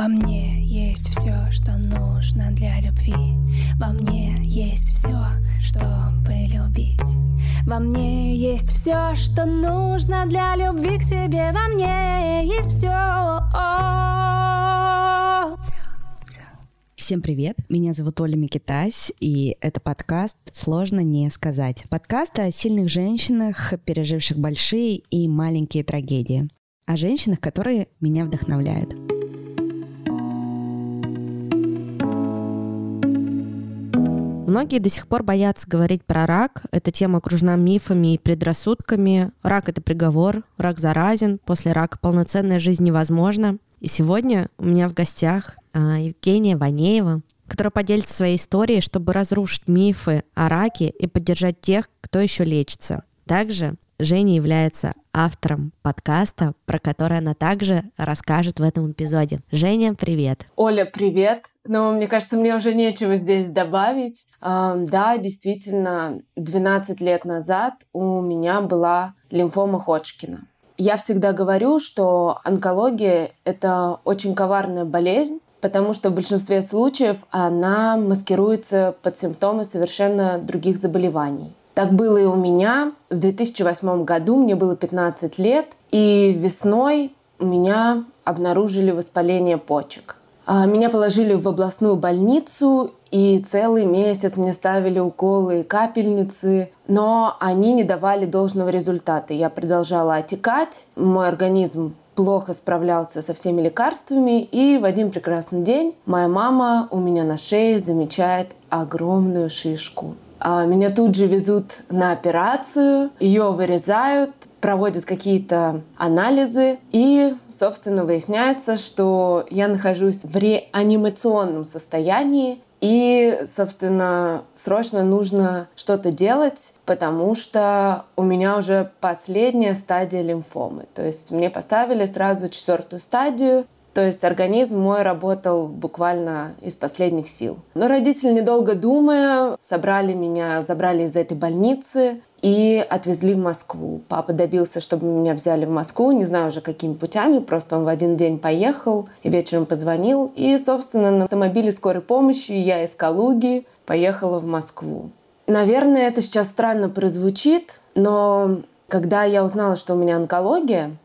Во мне есть все, что нужно для любви. Во мне есть все, чтобы любить. Во мне есть все, что нужно для любви к себе. Во мне есть все. Всем привет, меня зовут Оля Микитась, и это подкаст «Сложно не сказать». Подкаст о сильных женщинах, переживших большие и маленькие трагедии. О женщинах, которые меня вдохновляют. Многие до сих пор боятся говорить про рак. Эта тема окружена мифами и предрассудками. Рак — это приговор, рак заразен, после рака полноценная жизнь невозможна. И сегодня у меня в гостях а, Евгения Ванеева, которая поделится своей историей, чтобы разрушить мифы о раке и поддержать тех, кто еще лечится. Также Женя является автором подкаста, про который она также расскажет в этом эпизоде. Женя, привет. Оля, привет. Ну, мне кажется, мне уже нечего здесь добавить. Да, действительно, 12 лет назад у меня была лимфома Ходжкина. Я всегда говорю, что онкология — это очень коварная болезнь, потому что в большинстве случаев она маскируется под симптомы совершенно других заболеваний. Так было и у меня. В 2008 году мне было 15 лет, и весной у меня обнаружили воспаление почек. А, меня положили в областную больницу, и целый месяц мне ставили уколы и капельницы, но они не давали должного результата. Я продолжала отекать, мой организм плохо справлялся со всеми лекарствами, и в один прекрасный день моя мама у меня на шее замечает огромную шишку. А, меня тут же везут на операцию, ее вырезают, проводят какие-то анализы, и, собственно, выясняется, что я нахожусь в реанимационном состоянии, и, собственно, срочно нужно что-то делать, потому что у меня уже последняя стадия лимфомы. То есть мне поставили сразу четвертую стадию, то есть организм мой работал буквально из последних сил. Но родители, недолго думая, собрали меня, забрали из этой больницы и отвезли в Москву. Папа добился, чтобы меня взяли в Москву, не знаю уже какими путями, просто он в один день поехал и вечером позвонил. И, собственно, на автомобиле скорой помощи я из Калуги поехала в Москву. Наверное, это сейчас странно прозвучит, но когда я узнала, что у меня онкология,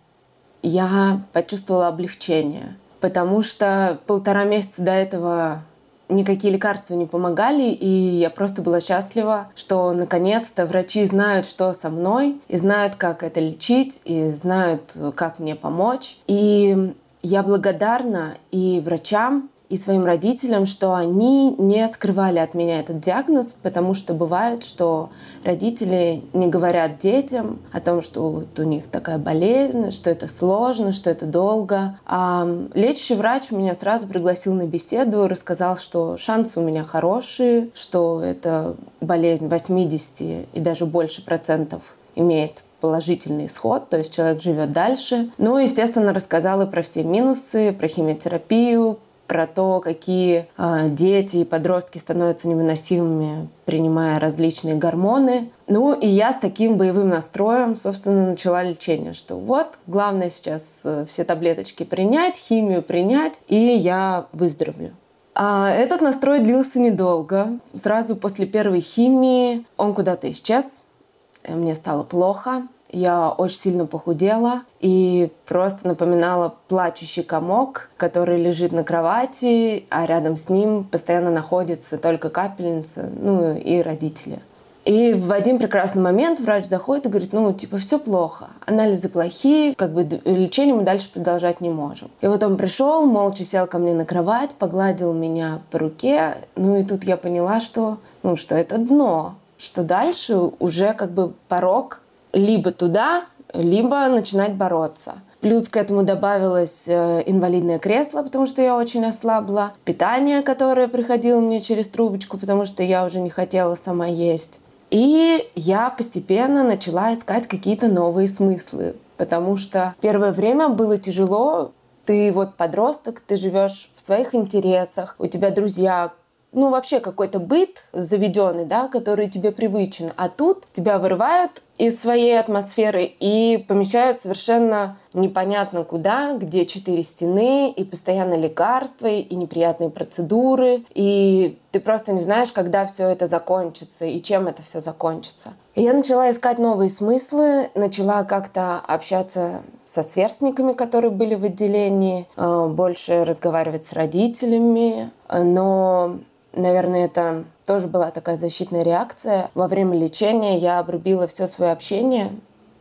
я почувствовала облегчение, потому что полтора месяца до этого никакие лекарства не помогали, и я просто была счастлива, что наконец-то врачи знают, что со мной, и знают, как это лечить, и знают, как мне помочь. И я благодарна и врачам, и своим родителям, что они не скрывали от меня этот диагноз, потому что бывает, что родители не говорят детям о том, что вот у них такая болезнь, что это сложно, что это долго. А лечащий врач меня сразу пригласил на беседу, рассказал, что шансы у меня хорошие, что это болезнь 80 и даже больше процентов имеет положительный исход, то есть человек живет дальше. Ну, естественно, рассказала про все минусы, про химиотерапию, про то, какие э, дети и подростки становятся невыносимыми, принимая различные гормоны. Ну и я с таким боевым настроем, собственно, начала лечение, что вот, главное сейчас э, все таблеточки принять, химию принять, и я выздоровлю. А этот настрой длился недолго. Сразу после первой химии он куда-то исчез, мне стало плохо. Я очень сильно похудела и просто напоминала плачущий комок, который лежит на кровати, а рядом с ним постоянно находится только капельница, ну и родители. И в один прекрасный момент врач заходит и говорит, ну, типа, все плохо, анализы плохие, как бы лечение мы дальше продолжать не можем. И вот он пришел, молча сел ко мне на кровать, погладил меня по руке, ну и тут я поняла, что, ну, что это дно, что дальше уже как бы порог либо туда, либо начинать бороться. Плюс к этому добавилось э, инвалидное кресло, потому что я очень ослабла. Питание, которое приходило мне через трубочку, потому что я уже не хотела сама есть. И я постепенно начала искать какие-то новые смыслы, потому что первое время было тяжело. Ты вот подросток, ты живешь в своих интересах, у тебя друзья, ну, вообще какой-то быт заведенный, да, который тебе привычен. А тут тебя вырывают из своей атмосферы и помещают совершенно непонятно куда, где четыре стены, и постоянно лекарства, и неприятные процедуры, и ты просто не знаешь, когда все это закончится и чем это все закончится. И я начала искать новые смыслы, начала как-то общаться со сверстниками, которые были в отделении, э, больше разговаривать с родителями, но Наверное, это тоже была такая защитная реакция. Во время лечения я обрубила все свое общение,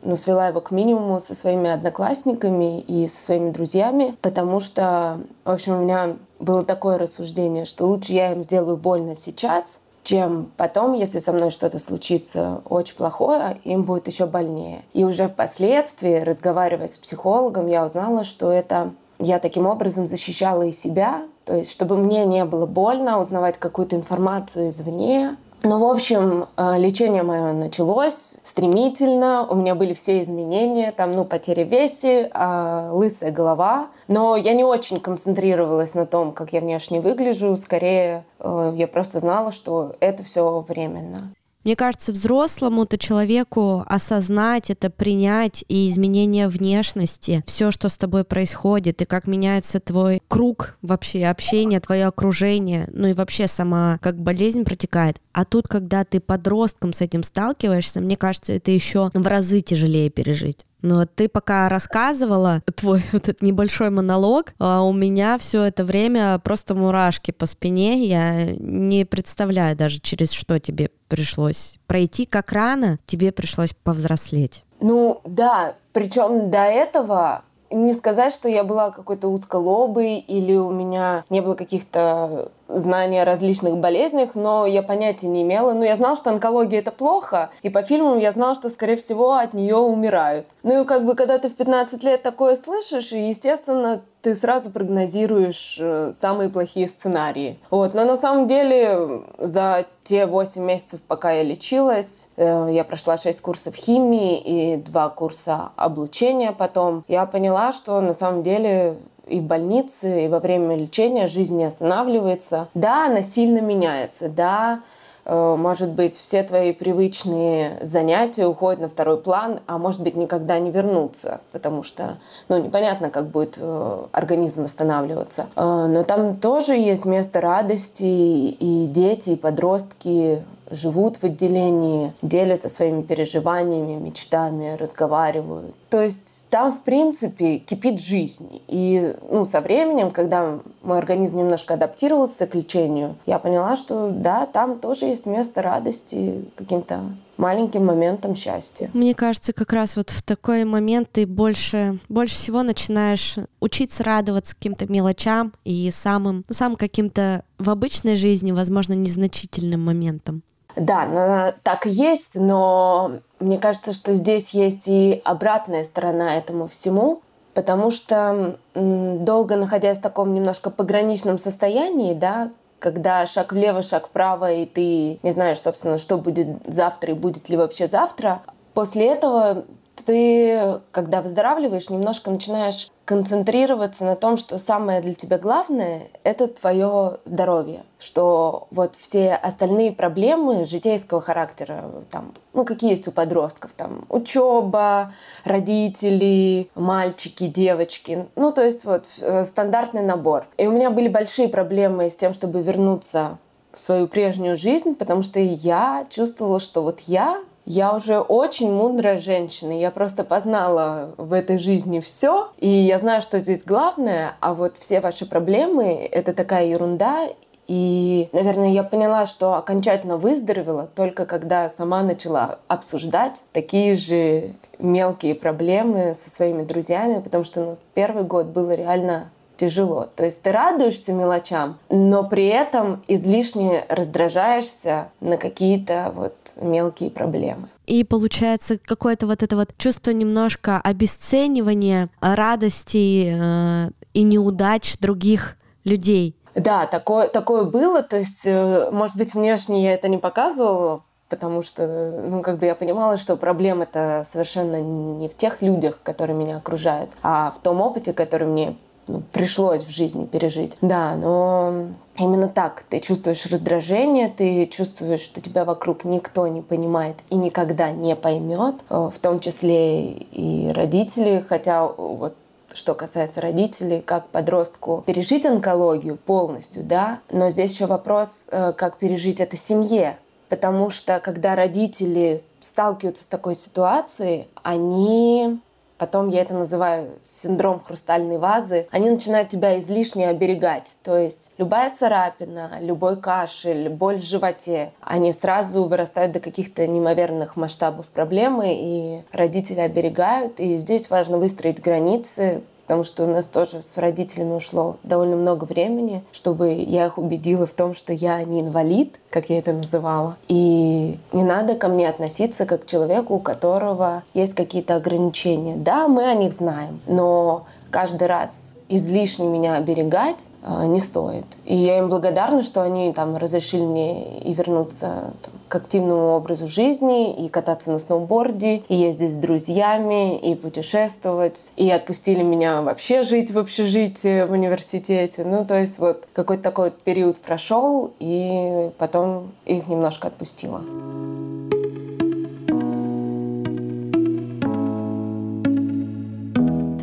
но свела его к минимуму со своими одноклассниками и со своими друзьями, потому что, в общем, у меня было такое рассуждение, что лучше я им сделаю больно сейчас, чем потом, если со мной что-то случится очень плохое, им будет еще больнее. И уже впоследствии, разговаривая с психологом, я узнала, что это я таким образом защищала и себя, то есть чтобы мне не было больно узнавать какую-то информацию извне. Ну, в общем, э, лечение мое началось стремительно, у меня были все изменения, там, ну, потеря веси, а, лысая голова. Но я не очень концентрировалась на том, как я внешне выгляжу, скорее э, я просто знала, что это все временно. Мне кажется, взрослому-то человеку осознать это, принять и изменение внешности, все, что с тобой происходит, и как меняется твой круг вообще общения, твое окружение, ну и вообще сама как болезнь протекает. А тут, когда ты подростком с этим сталкиваешься, мне кажется, это еще в разы тяжелее пережить. Но ты пока рассказывала твой вот этот небольшой монолог, а у меня все это время просто мурашки по спине. Я не представляю даже, через что тебе пришлось пройти, как рано тебе пришлось повзрослеть. Ну да, причем до этого не сказать, что я была какой-то узколобой или у меня не было каких-то знания о различных болезнях, но я понятия не имела. Но я знала, что онкология это плохо, и по фильмам я знала, что, скорее всего, от нее умирают. Ну и как бы, когда ты в 15 лет такое слышишь, естественно, ты сразу прогнозируешь э, самые плохие сценарии. Вот. Но на самом деле за те 8 месяцев, пока я лечилась, э, я прошла 6 курсов химии и 2 курса облучения потом, я поняла, что на самом деле и в больнице, и во время лечения жизнь не останавливается. Да, она сильно меняется, да, э, может быть, все твои привычные занятия уходят на второй план, а может быть, никогда не вернутся, потому что, ну, непонятно, как будет э, организм восстанавливаться. Э, но там тоже есть место радости, и дети, и подростки живут в отделении, делятся своими переживаниями, мечтами, разговаривают. То есть там, в принципе, кипит жизнь. И ну, со временем, когда мой организм немножко адаптировался к лечению, я поняла, что да, там тоже есть место радости, каким-то маленьким моментом счастья. Мне кажется, как раз вот в такой момент ты больше, больше всего начинаешь учиться радоваться каким-то мелочам и самым, ну, самым каким-то в обычной жизни, возможно, незначительным моментам. Да, так и есть, но мне кажется, что здесь есть и обратная сторона этому всему, потому что долго находясь в таком немножко пограничном состоянии, да, когда шаг влево, шаг вправо, и ты не знаешь, собственно, что будет завтра и будет ли вообще завтра, после этого ты, когда выздоравливаешь, немножко начинаешь концентрироваться на том, что самое для тебя главное — это твое здоровье. Что вот все остальные проблемы житейского характера, там, ну, какие есть у подростков, там, учеба, родители, мальчики, девочки, ну, то есть вот э, стандартный набор. И у меня были большие проблемы с тем, чтобы вернуться в свою прежнюю жизнь, потому что я чувствовала, что вот я я уже очень мудрая женщина. Я просто познала в этой жизни все. И я знаю, что здесь главное, а вот все ваши проблемы — это такая ерунда. И, наверное, я поняла, что окончательно выздоровела только когда сама начала обсуждать такие же мелкие проблемы со своими друзьями, потому что ну, первый год было реально тяжело. То есть ты радуешься мелочам, но при этом излишне раздражаешься на какие-то вот мелкие проблемы. И получается какое-то вот это вот чувство немножко обесценивания радости э, и неудач других людей. Да, такое, такое было. То есть, э, может быть, внешне я это не показывала, потому что, ну, как бы я понимала, что проблема-то совершенно не в тех людях, которые меня окружают, а в том опыте, который мне ну, пришлось в жизни пережить. Да, но именно так. Ты чувствуешь раздражение, ты чувствуешь, что тебя вокруг никто не понимает и никогда не поймет, э, в том числе и родители, хотя вот что касается родителей, как подростку пережить онкологию полностью, да, но здесь еще вопрос, э, как пережить это семье, потому что когда родители сталкиваются с такой ситуацией, они Потом я это называю синдром хрустальной вазы. Они начинают тебя излишне оберегать. То есть любая царапина, любой кашель, боль в животе, они сразу вырастают до каких-то неимоверных масштабов проблемы, и родители оберегают. И здесь важно выстроить границы, потому что у нас тоже с родителями ушло довольно много времени, чтобы я их убедила в том, что я не инвалид, как я это называла. И не надо ко мне относиться как к человеку, у которого есть какие-то ограничения. Да, мы о них знаем, но каждый раз излишне меня оберегать э, не стоит. И я им благодарна, что они там разрешили мне и вернуться там, к активному образу жизни, и кататься на сноуборде, и ездить с друзьями, и путешествовать, и отпустили меня вообще жить в общежитии в университете. Ну, то есть вот какой-то такой период прошел, и потом их немножко отпустила.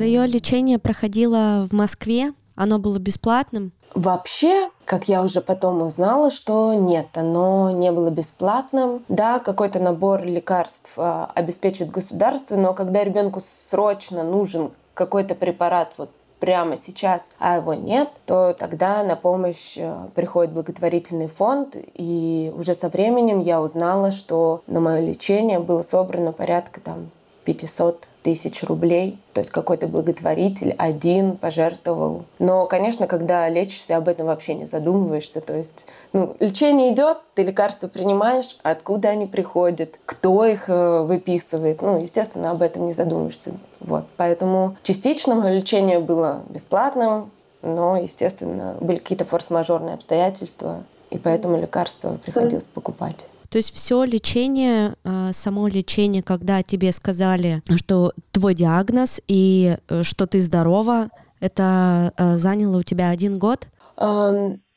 Твое лечение проходило в Москве? Оно было бесплатным? Вообще, как я уже потом узнала, что нет, оно не было бесплатным. Да, какой-то набор лекарств а, обеспечивает государство, но когда ребенку срочно нужен какой-то препарат вот прямо сейчас, а его нет, то тогда на помощь э, приходит благотворительный фонд, и уже со временем я узнала, что на мое лечение было собрано порядка там 500 тысяч рублей. То есть какой-то благотворитель один пожертвовал. Но, конечно, когда лечишься, об этом вообще не задумываешься. То есть ну, лечение идет, ты лекарства принимаешь, откуда они приходят, кто их э, выписывает. Ну, естественно, об этом не задумываешься. Вот. Поэтому частично мое лечение было бесплатным, но, естественно, были какие-то форс-мажорные обстоятельства, и поэтому лекарства приходилось покупать. То есть все лечение, а, само лечение, когда тебе сказали, что твой диагноз и э, что ты здорова, это э, заняло у тебя один год?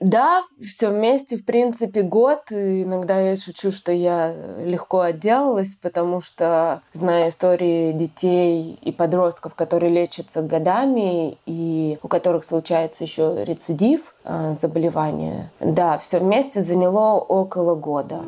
Да, все вместе, в принципе, год. И иногда я шучу, что я легко отделалась, потому что знаю истории детей и подростков, которые лечатся годами и у которых случается еще рецидив э, заболевания. Да, все вместе заняло около года.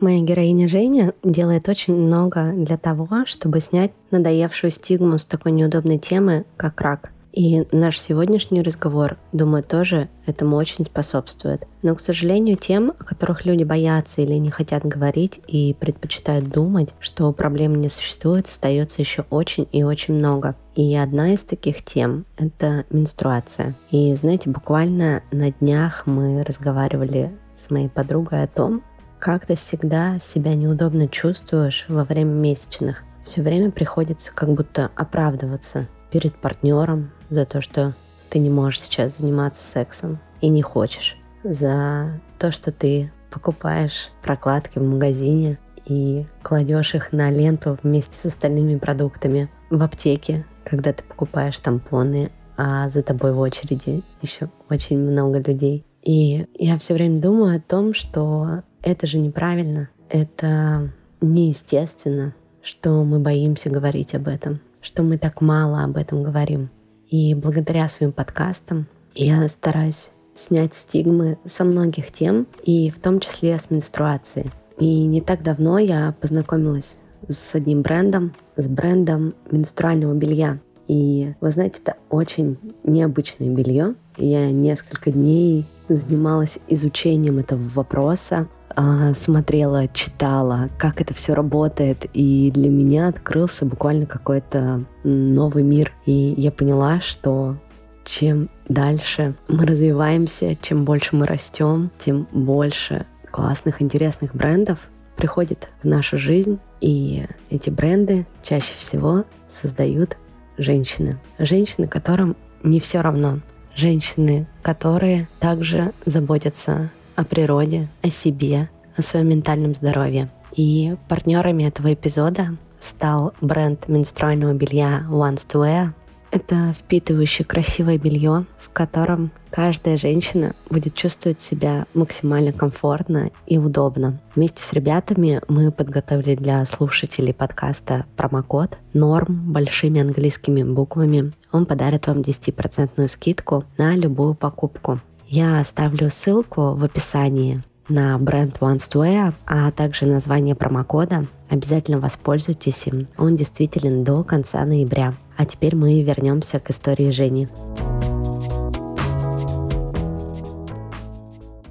Моя героиня Женя делает очень много для того, чтобы снять надоевшую стигму с такой неудобной темы, как рак. И наш сегодняшний разговор, думаю, тоже этому очень способствует. Но, к сожалению, тем, о которых люди боятся или не хотят говорить и предпочитают думать, что проблем не существует, остается еще очень и очень много. И одна из таких тем — это менструация. И, знаете, буквально на днях мы разговаривали с моей подругой о том, как ты всегда себя неудобно чувствуешь во время месячных. Все время приходится как будто оправдываться перед партнером за то, что ты не можешь сейчас заниматься сексом и не хочешь. За то, что ты покупаешь прокладки в магазине и кладешь их на ленту вместе с остальными продуктами в аптеке, когда ты покупаешь тампоны, а за тобой в очереди еще очень много людей. И я все время думаю о том, что это же неправильно, это неестественно, что мы боимся говорить об этом, что мы так мало об этом говорим. И благодаря своим подкастам я стараюсь снять стигмы со многих тем, и в том числе с менструацией. И не так давно я познакомилась с одним брендом, с брендом менструального белья. И вы знаете, это очень необычное белье. Я несколько дней занималась изучением этого вопроса, а, смотрела, читала, как это все работает, и для меня открылся буквально какой-то новый мир. И я поняла, что чем дальше мы развиваемся, чем больше мы растем, тем больше классных, интересных брендов приходит в нашу жизнь, и эти бренды чаще всего создают женщины. Женщины, которым не все равно. Женщины, которые также заботятся о природе, о себе, о своем ментальном здоровье. И партнерами этого эпизода стал бренд менструального белья Once to Wear. Это впитывающее красивое белье, в котором каждая женщина будет чувствовать себя максимально комфортно и удобно. Вместе с ребятами мы подготовили для слушателей подкаста промокод норм большими английскими буквами. Он подарит вам 10% скидку на любую покупку. Я оставлю ссылку в описании на бренд Once to Wear, а также название промокода. Обязательно воспользуйтесь им. Он действителен до конца ноября. А теперь мы вернемся к истории Жени.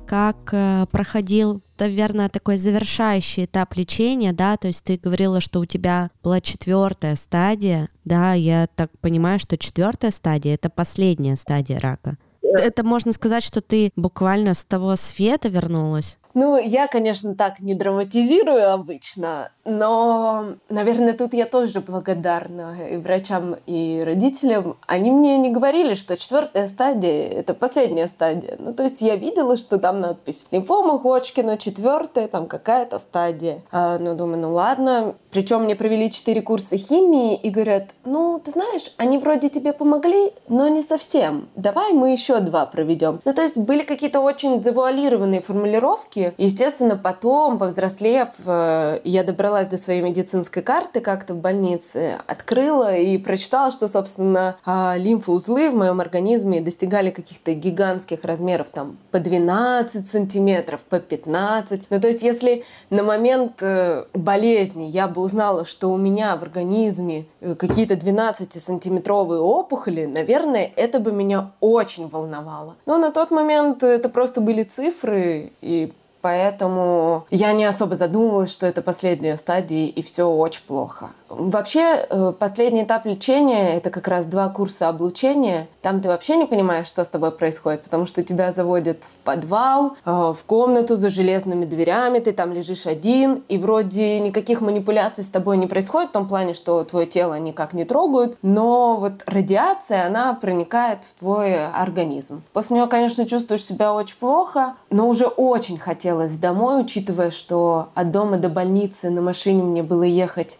Как э, проходил, наверное, такой завершающий этап лечения, да, то есть ты говорила, что у тебя была четвертая стадия, да, я так понимаю, что четвертая стадия это последняя стадия рака. Это можно сказать, что ты буквально с того света вернулась? Ну, я, конечно, так не драматизирую обычно, но, наверное, тут я тоже благодарна и врачам, и родителям. Они мне не говорили, что четвертая стадия — это последняя стадия. Ну, то есть я видела, что там надпись «Лимфома Ходжкина, четвертая, там какая-то стадия». А, ну, думаю, ну ладно. Причем мне провели четыре курса химии и говорят, ну, ты знаешь, они вроде тебе помогли, но не совсем. Давай мы еще два проведем. Ну, то есть были какие-то очень завуалированные формулировки, Естественно, потом, повзрослев, э, я добралась до своей медицинской карты как-то в больнице, открыла и прочитала, что, собственно, а, лимфоузлы в моем организме достигали каких-то гигантских размеров, там, по 12 сантиметров, по 15. Ну, то есть, если на момент э, болезни я бы узнала, что у меня в организме э, какие-то 12-сантиметровые опухоли, наверное, это бы меня очень волновало. Но на тот момент это просто были цифры, и Поэтому я не особо задумывалась, что это последняя стадия, и все очень плохо. Вообще, э, последний этап лечения — это как раз два курса облучения. Там ты вообще не понимаешь, что с тобой происходит, потому что тебя заводят в подвал, э, в комнату за железными дверями, ты там лежишь один, и вроде никаких манипуляций с тобой не происходит в том плане, что твое тело никак не трогают, но вот радиация, она проникает в твой организм. После нее, конечно, чувствуешь себя очень плохо, но уже очень хотелось домой, учитывая, что от дома до больницы на машине мне было ехать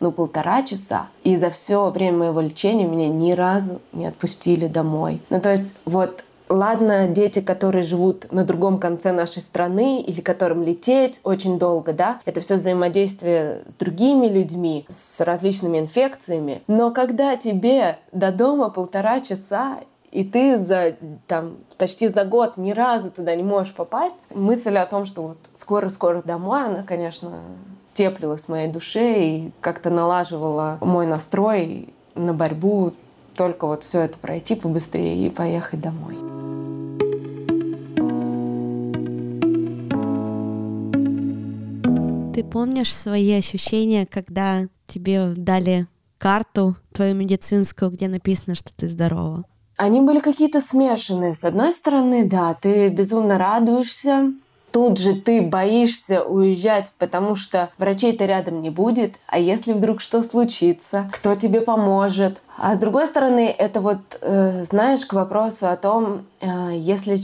ну, полтора часа. И за все время моего лечения меня ни разу не отпустили домой. Ну, то есть вот Ладно, дети, которые живут на другом конце нашей страны или которым лететь очень долго, да, это все взаимодействие с другими людьми, с различными инфекциями. Но когда тебе до дома полтора часа, и ты за там почти за год ни разу туда не можешь попасть, мысль о том, что вот скоро-скоро домой, она, конечно, теплилась в моей душе и как-то налаживала мой настрой на борьбу только вот все это пройти побыстрее и поехать домой. Ты помнишь свои ощущения, когда тебе дали карту твою медицинскую, где написано, что ты здорова? Они были какие-то смешанные. С одной стороны, да, ты безумно радуешься, Тут же ты боишься уезжать, потому что врачей-то рядом не будет. А если вдруг что случится, кто тебе поможет? А с другой стороны, это вот, э, знаешь, к вопросу о том, э, если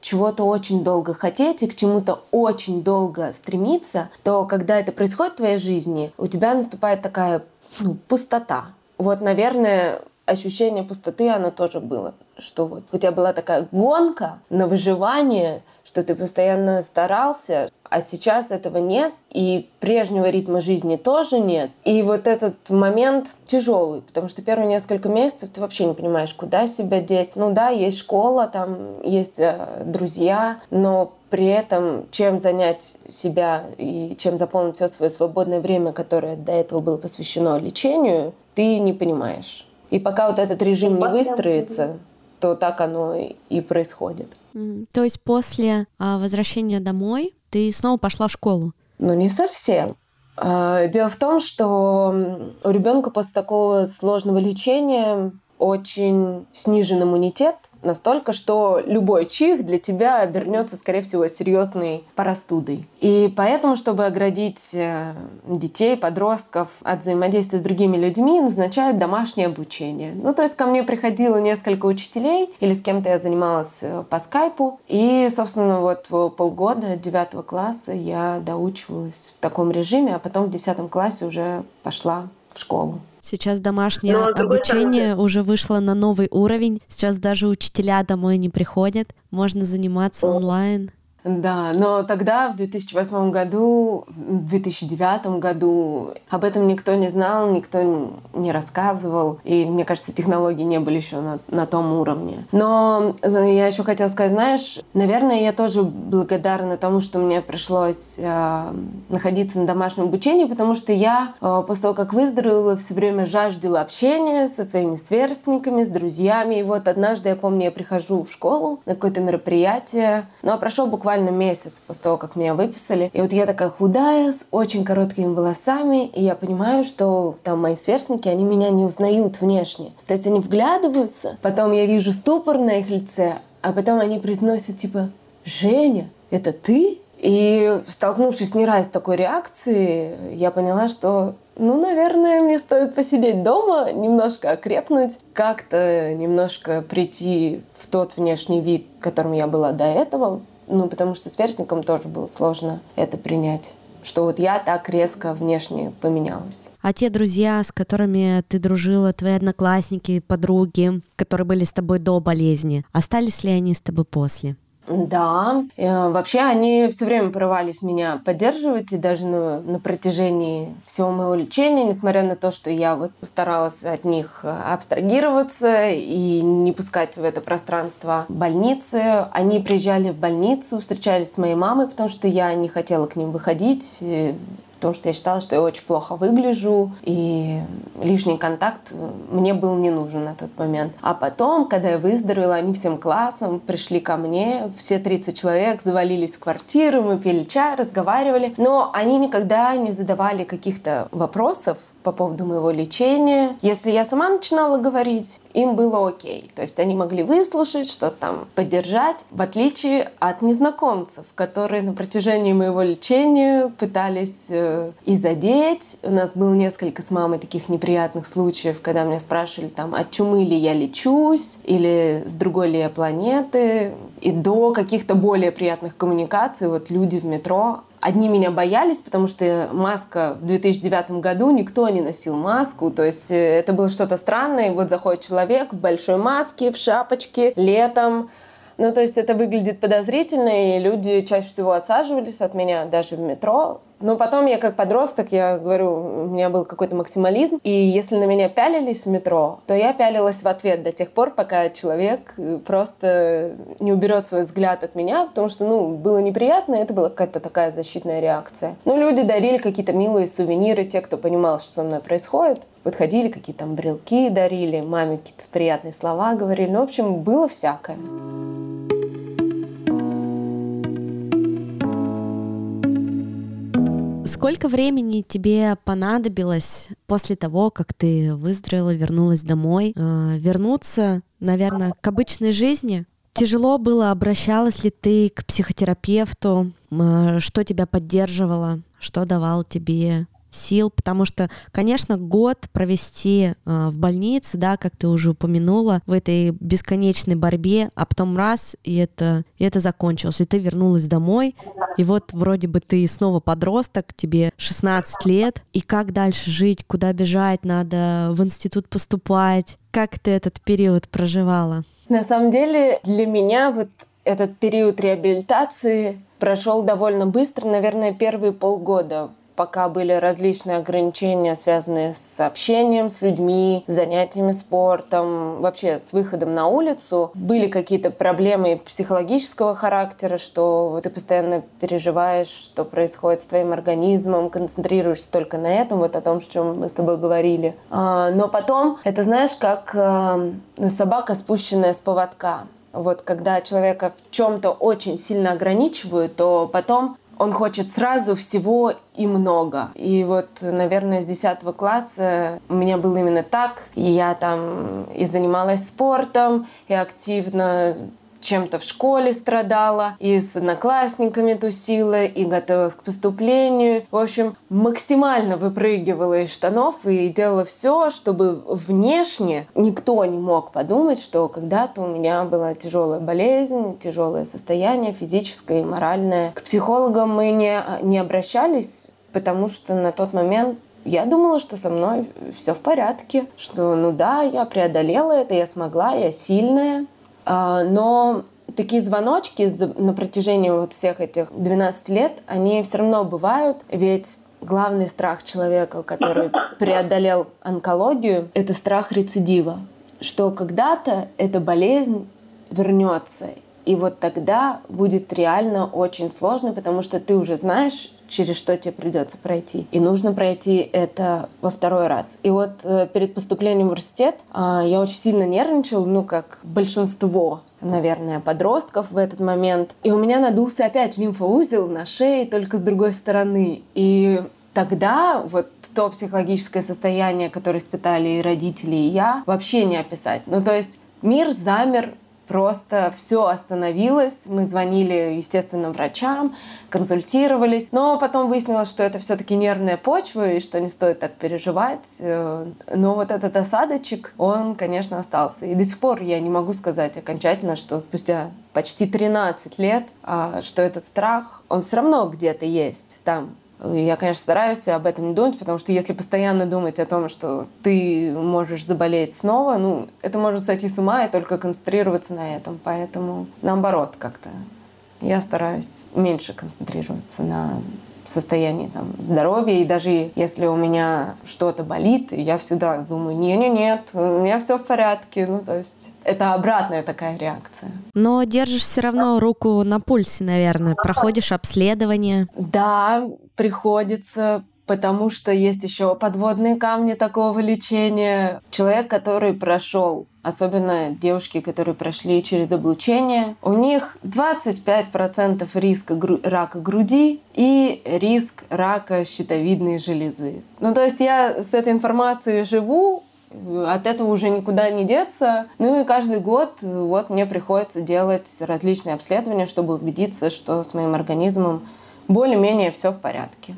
чего-то очень долго хотеть и к чему-то очень долго стремиться, то когда это происходит в твоей жизни, у тебя наступает такая ну, пустота. Вот, наверное, ощущение пустоты, оно тоже было. Что вот у тебя была такая гонка на выживание, что ты постоянно старался, а сейчас этого нет, и прежнего ритма жизни тоже нет. И вот этот момент тяжелый, потому что первые несколько месяцев ты вообще не понимаешь, куда себя деть. Ну да, есть школа, там есть э, друзья, но при этом чем занять себя и чем заполнить все свое свободное время, которое до этого было посвящено лечению, ты не понимаешь. И пока вот этот режим не выстроится, то так оно и происходит. То есть после а, возвращения домой ты снова пошла в школу? Ну, не совсем. А, дело в том, что у ребенка после такого сложного лечения очень снижен иммунитет, настолько, что любой чих для тебя обернется, скорее всего, серьезной простудой. И поэтому, чтобы оградить э, детей, подростков от взаимодействия с другими людьми, назначают домашнее обучение. Ну, то есть ко мне приходило несколько учителей, или с кем-то я занималась э, по скайпу. И, собственно, вот полгода девятого класса я доучивалась в таком режиме, а потом в десятом классе уже пошла в школу. Сейчас домашнее Но, обучение стороны... уже вышло на новый уровень. Сейчас даже учителя домой не приходят. Можно заниматься онлайн. Да, но тогда, в 2008 году, в 2009 году об этом никто не знал, никто не рассказывал. И, мне кажется, технологии не были еще на, на том уровне. Но я еще хотела сказать, знаешь, наверное, я тоже благодарна тому, что мне пришлось э, находиться на домашнем обучении, потому что я э, после того, как выздоровела, все время жаждала общения со своими сверстниками, с друзьями. И вот однажды, я помню, я прихожу в школу на какое-то мероприятие, ну а прошел буквально буквально месяц после того, как меня выписали. И вот я такая худая, с очень короткими волосами, и я понимаю, что там мои сверстники, они меня не узнают внешне. То есть они вглядываются, потом я вижу ступор на их лице, а потом они произносят типа «Женя, это ты?» И столкнувшись не раз с такой реакцией, я поняла, что, ну, наверное, мне стоит посидеть дома, немножко окрепнуть, как-то немножко прийти в тот внешний вид, которым я была до этого, ну, потому что сверстникам тоже было сложно это принять что вот я так резко внешне поменялась. А те друзья, с которыми ты дружила, твои одноклассники, подруги, которые были с тобой до болезни, остались ли они с тобой после? Да, э, вообще они все время порывались меня поддерживать, и даже на, на протяжении всего моего лечения, несмотря на то, что я вот старалась от них абстрагироваться и не пускать в это пространство больницы, они приезжали в больницу, встречались с моей мамой, потому что я не хотела к ним выходить, потому что я считала, что я очень плохо выгляжу, и лишний контакт мне был не нужен на тот момент. А потом, когда я выздоровела, они всем классом пришли ко мне, все 30 человек завалились в квартиру, мы пили чай, разговаривали, но они никогда не задавали каких-то вопросов, по поводу моего лечения. Если я сама начинала говорить, им было окей. То есть они могли выслушать, что-то там поддержать, в отличие от незнакомцев, которые на протяжении моего лечения пытались э, и задеть. У нас было несколько с мамой таких неприятных случаев, когда меня спрашивали там, от чумы ли я лечусь, или с другой ли я планеты. И до каких-то более приятных коммуникаций, вот люди в метро, Одни меня боялись, потому что маска в 2009 году, никто не носил маску, то есть э, это было что-то странное. Вот заходит человек в большой маске, в шапочке, летом, ну, то есть это выглядит подозрительно, и люди чаще всего отсаживались от меня даже в метро. Но потом я как подросток, я говорю, у меня был какой-то максимализм. И если на меня пялились в метро, то я пялилась в ответ до тех пор, пока человек э, просто не уберет свой взгляд от меня, потому что, ну, было неприятно, это была какая-то такая защитная реакция. Ну, люди дарили какие-то милые сувениры, те, кто понимал, что со мной происходит. Подходили, какие-то там брелки дарили, маме какие-то приятные слова говорили. Ну, в общем, было всякое. Сколько времени тебе понадобилось после того, как ты выздоровела, вернулась домой, э, вернуться, наверное, к обычной жизни? Тяжело было, обращалась ли ты к психотерапевту, э, что тебя поддерживало, что давал тебе сил, потому что, конечно, год провести э, в больнице, да, как ты уже упомянула, в этой бесконечной борьбе, а потом раз, и это, и это закончилось, и ты вернулась домой, и вот вроде бы ты снова подросток, тебе 16 лет, и как дальше жить, куда бежать, надо в институт поступать, как ты этот период проживала? На самом деле для меня вот этот период реабилитации прошел довольно быстро, наверное, первые полгода пока были различные ограничения, связанные с общением с людьми, занятиями спортом, вообще с выходом на улицу, были какие-то проблемы психологического характера, что ты постоянно переживаешь, что происходит с твоим организмом, концентрируешься только на этом, вот о том, о чем мы с тобой говорили. А, но потом, это знаешь, как э, собака, спущенная с поводка. Вот когда человека в чем-то очень сильно ограничивают, то потом он хочет сразу всего и много. И вот, наверное, с 10 класса у меня было именно так. И я там и занималась спортом, и активно чем-то в школе страдала, и с одноклассниками тусила, и готовилась к поступлению. В общем, максимально выпрыгивала из штанов и делала все, чтобы внешне никто не мог подумать, что когда-то у меня была тяжелая болезнь, тяжелое состояние физическое и моральное. К психологам мы не, не обращались, потому что на тот момент я думала, что со мной все в порядке, что ну да, я преодолела это, я смогла, я сильная. А, но такие звоночки на протяжении вот всех этих 12 лет, они все равно бывают, ведь главный страх человека, который преодолел онкологию, это страх рецидива, что когда-то эта болезнь вернется, и вот тогда будет реально очень сложно, потому что ты уже знаешь, через что тебе придется пройти. И нужно пройти это во второй раз. И вот э, перед поступлением в университет э, я очень сильно нервничала, ну, как большинство, наверное, подростков в этот момент. И у меня надулся опять лимфоузел на шее, только с другой стороны. И тогда вот то психологическое состояние, которое испытали и родители, и я, вообще не описать. Ну, то есть мир замер просто все остановилось. Мы звонили, естественно, врачам, консультировались. Но потом выяснилось, что это все-таки нервная почва и что не стоит так переживать. Э, но вот этот осадочек, он, конечно, остался. И до сих пор я не могу сказать окончательно, что спустя почти 13 лет, а, что этот страх, он все равно где-то есть там я, конечно, стараюсь об этом не думать, потому что если постоянно думать о том, что ты можешь заболеть снова, ну, это может сойти с ума и только концентрироваться на этом. Поэтому наоборот как-то я стараюсь меньше концентрироваться на состоянии там, здоровья. И даже если у меня что-то болит, я всегда думаю, не-не-нет, у меня все в порядке. Ну, то есть это обратная такая реакция. Но держишь все равно руку на пульсе, наверное. Проходишь обследование. Да, приходится потому что есть еще подводные камни такого лечения. Человек, который прошел особенно девушки, которые прошли через облучение, у них 25% риска гру- рака груди и риск рака щитовидной железы. Ну, то есть я с этой информацией живу, от этого уже никуда не деться. Ну и каждый год вот мне приходится делать различные обследования, чтобы убедиться, что с моим организмом более-менее все в порядке.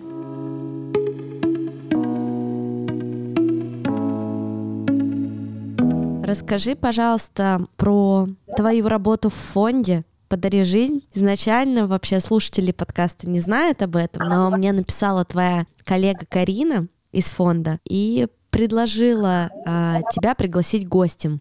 Расскажи, пожалуйста, про твою работу в фонде «Подари жизнь». Изначально вообще слушатели подкаста не знают об этом, но мне написала твоя коллега Карина из фонда и предложила а, тебя пригласить гостем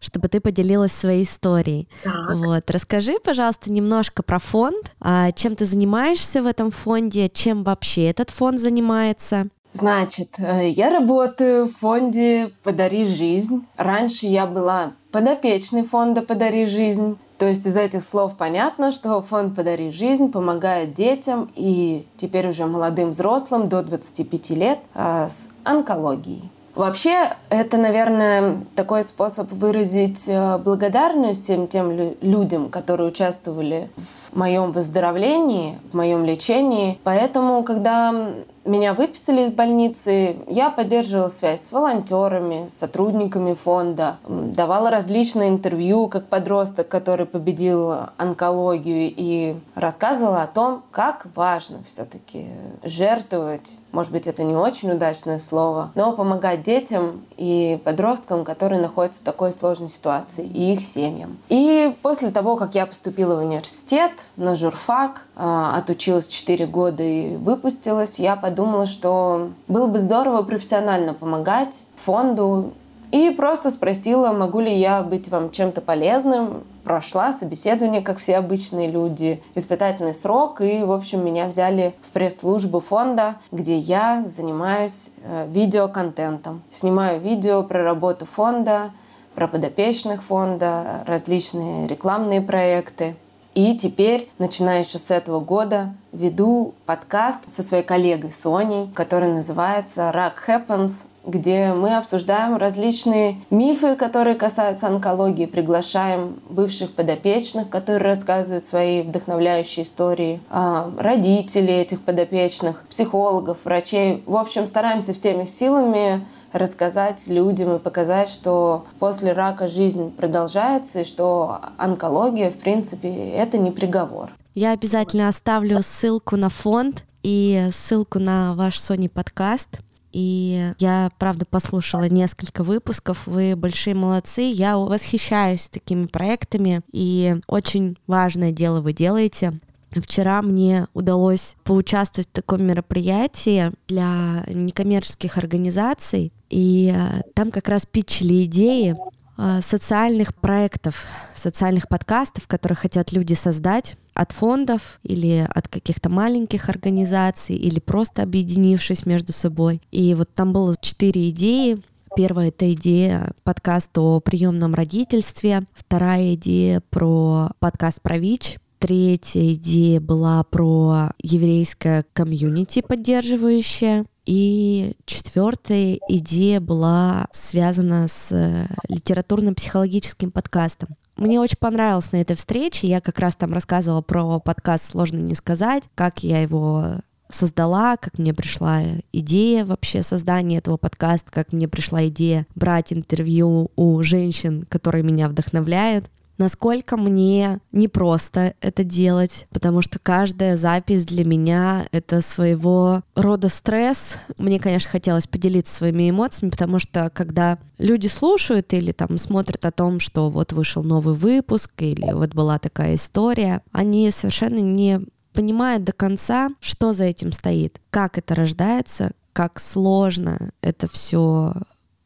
чтобы ты поделилась своей историей. Так. Вот. Расскажи, пожалуйста, немножко про фонд, а, чем ты занимаешься в этом фонде, чем вообще этот фонд занимается. Значит, э, я работаю в фонде «Подари жизнь». Раньше я была подопечной фонда «Подари жизнь». То есть из этих слов понятно, что фонд «Подари жизнь» помогает детям и теперь уже молодым взрослым до 25 лет э, с онкологией. Вообще, это, наверное, такой способ выразить э, благодарность всем тем людям, которые участвовали в моем выздоровлении, в моем лечении. Поэтому, когда меня выписали из больницы, я поддерживала связь с волонтерами, сотрудниками фонда, давала различные интервью как подросток, который победил онкологию, и рассказывала о том, как важно все-таки жертвовать может быть, это не очень удачное слово, но помогать детям и подросткам, которые находятся в такой сложной ситуации, и их семьям. И после того, как я поступила в университет, на журфак, а, отучилась 4 года и выпустилась, я подумала, что было бы здорово профессионально помогать фонду и просто спросила, могу ли я быть вам чем-то полезным. Прошла собеседование, как все обычные люди, испытательный срок, и, в общем, меня взяли в пресс-службу фонда, где я занимаюсь э, видеоконтентом. Снимаю видео про работу фонда, про подопечных фонда, различные рекламные проекты. И теперь, начиная еще с этого года, веду подкаст со своей коллегой Соней, который называется «Рак Happens», где мы обсуждаем различные мифы, которые касаются онкологии, приглашаем бывших подопечных, которые рассказывают свои вдохновляющие истории, а, родителей этих подопечных, психологов, врачей. В общем, стараемся всеми силами рассказать людям и показать, что после рака жизнь продолжается и что онкология, в принципе, это не приговор. Я обязательно оставлю ссылку на фонд и ссылку на ваш Sony подкаст. И я, правда, послушала несколько выпусков. Вы большие молодцы. Я восхищаюсь такими проектами. И очень важное дело вы делаете. Вчера мне удалось поучаствовать в таком мероприятии для некоммерческих организаций, и э, там как раз питчили идеи э, социальных проектов, социальных подкастов, которые хотят люди создать от фондов или от каких-то маленьких организаций или просто объединившись между собой. И вот там было четыре идеи. Первая — это идея подкаст о приемном родительстве. Вторая идея про подкаст про ВИЧ, Третья идея была про еврейское комьюнити поддерживающее. И четвертая идея была связана с э, литературно-психологическим подкастом. Мне очень понравилось на этой встрече. Я как раз там рассказывала про подкаст «Сложно не сказать», как я его создала, как мне пришла идея вообще создания этого подкаста, как мне пришла идея брать интервью у женщин, которые меня вдохновляют насколько мне непросто это делать, потому что каждая запись для меня — это своего рода стресс. Мне, конечно, хотелось поделиться своими эмоциями, потому что когда люди слушают или там смотрят о том, что вот вышел новый выпуск или вот была такая история, они совершенно не понимают до конца, что за этим стоит, как это рождается, как сложно это все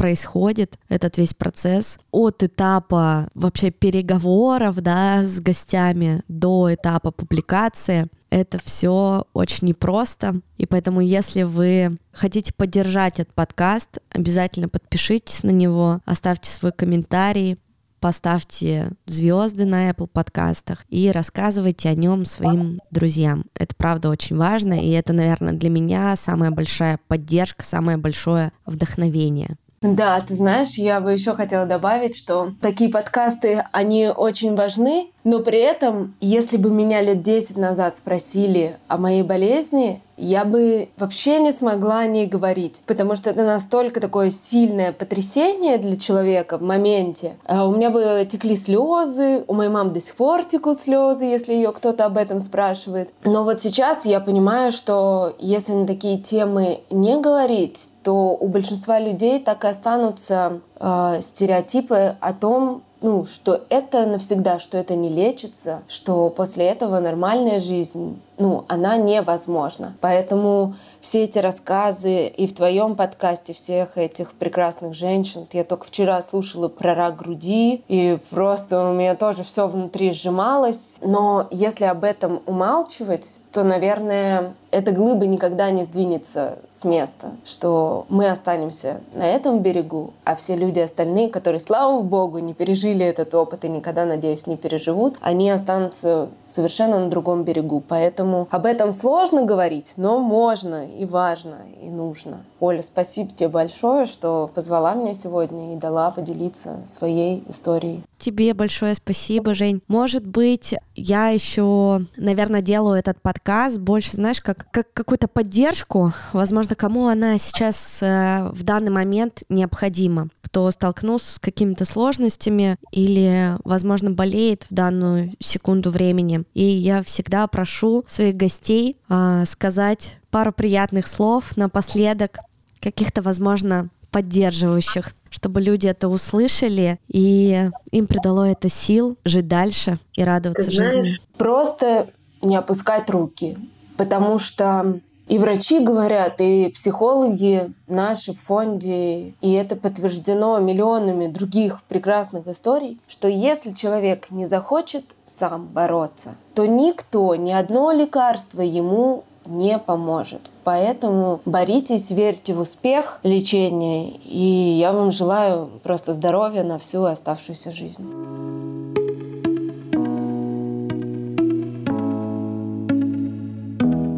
происходит этот весь процесс от этапа вообще переговоров да, с гостями до этапа публикации. Это все очень непросто. И поэтому, если вы хотите поддержать этот подкаст, обязательно подпишитесь на него, оставьте свой комментарий, поставьте звезды на Apple подкастах и рассказывайте о нем своим друзьям. Это правда очень важно, и это, наверное, для меня самая большая поддержка, самое большое вдохновение. Да, ты знаешь, я бы еще хотела добавить, что такие подкасты, они очень важны, но при этом, если бы меня лет 10 назад спросили о моей болезни, я бы вообще не смогла о ней говорить, потому что это настолько такое сильное потрясение для человека в моменте. А у меня бы текли слезы, у моей мамы до сих пор текут слезы, если ее кто-то об этом спрашивает. Но вот сейчас я понимаю, что если на такие темы не говорить, то у большинства людей так и останутся э, стереотипы о том, ну, что это навсегда, что это не лечится, что после этого нормальная жизнь, ну, она невозможна. Поэтому все эти рассказы и в твоем подкасте всех этих прекрасных женщин, я только вчера слушала про рак груди, и просто у меня тоже все внутри сжималось. Но если об этом умалчивать, то, наверное, эта глыба никогда не сдвинется с места, что мы останемся на этом берегу, а все люди остальные, которые, слава богу, не пережили этот опыт и никогда, надеюсь, не переживут, они останутся совершенно на другом берегу. Поэтому об этом сложно говорить, но можно и важно, и нужно. Оля, спасибо тебе большое, что позвала меня сегодня и дала поделиться своей историей. Тебе большое спасибо, Жень. Может быть, я еще, наверное, делаю этот подкаст больше, знаешь, как, как какую-то поддержку. Возможно, кому она сейчас э, в данный момент необходима. Кто столкнулся с какими-то сложностями или, возможно, болеет в данную секунду времени. И я всегда прошу своих гостей э, сказать пару приятных слов напоследок, каких-то, возможно, поддерживающих, чтобы люди это услышали, и им придало это сил жить дальше и радоваться Знаешь, жизни. Просто не опускать руки, потому что и врачи говорят, и психологи наши в фонде, и это подтверждено миллионами других прекрасных историй, что если человек не захочет сам бороться, то никто, ни одно лекарство ему не поможет. Поэтому боритесь, верьте в успех лечения, и я вам желаю просто здоровья на всю оставшуюся жизнь.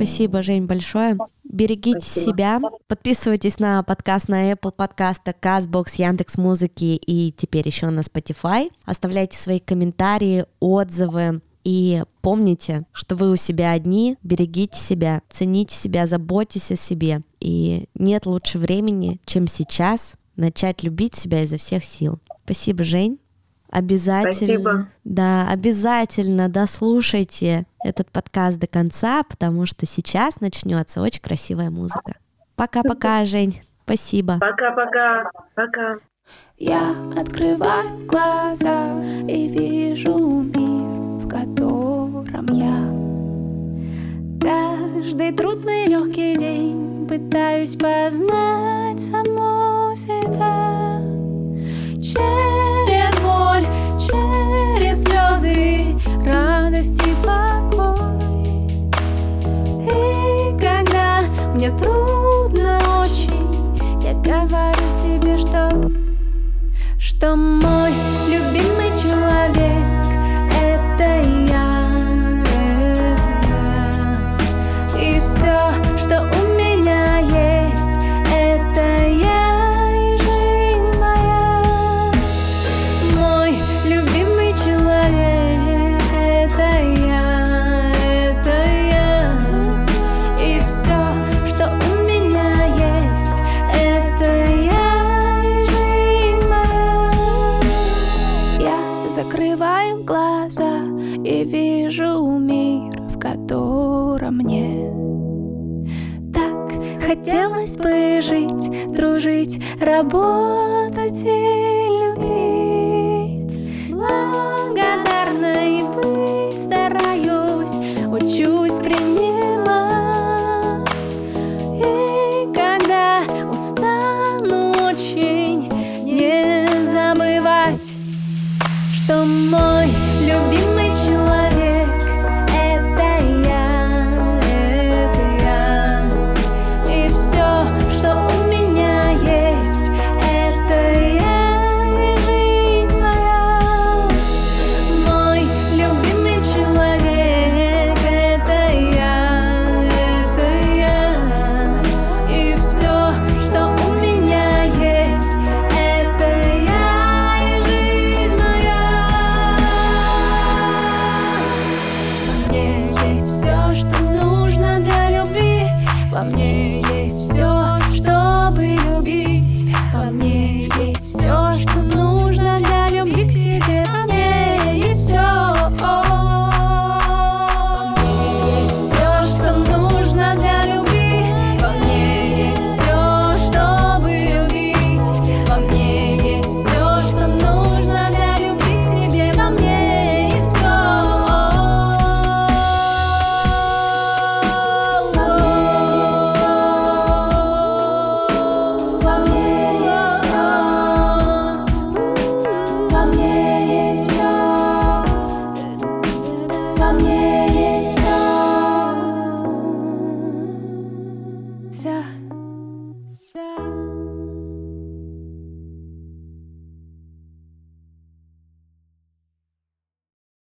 Спасибо, Жень, большое. Берегите Спасибо. себя. Подписывайтесь на подкаст на Apple подкаста, CastBox, Яндекс Музыки и теперь еще на Spotify. Оставляйте свои комментарии, отзывы. И помните, что вы у себя одни, берегите себя, цените себя, заботьтесь о себе. И нет лучше времени, чем сейчас начать любить себя изо всех сил. Спасибо, Жень. Обязательно, Спасибо. да, обязательно дослушайте этот подкаст до конца, потому что сейчас начнется очень красивая музыка. Пока-пока, Жень. Спасибо. Пока-пока. Пока. Я открываю глаза и вижу мир, в котором я каждый трудный легкий день пытаюсь познать саму себя. Через боль, через слезы, радость и покой. И когда мне трудно очень, я говорю себе, что, что мой любимый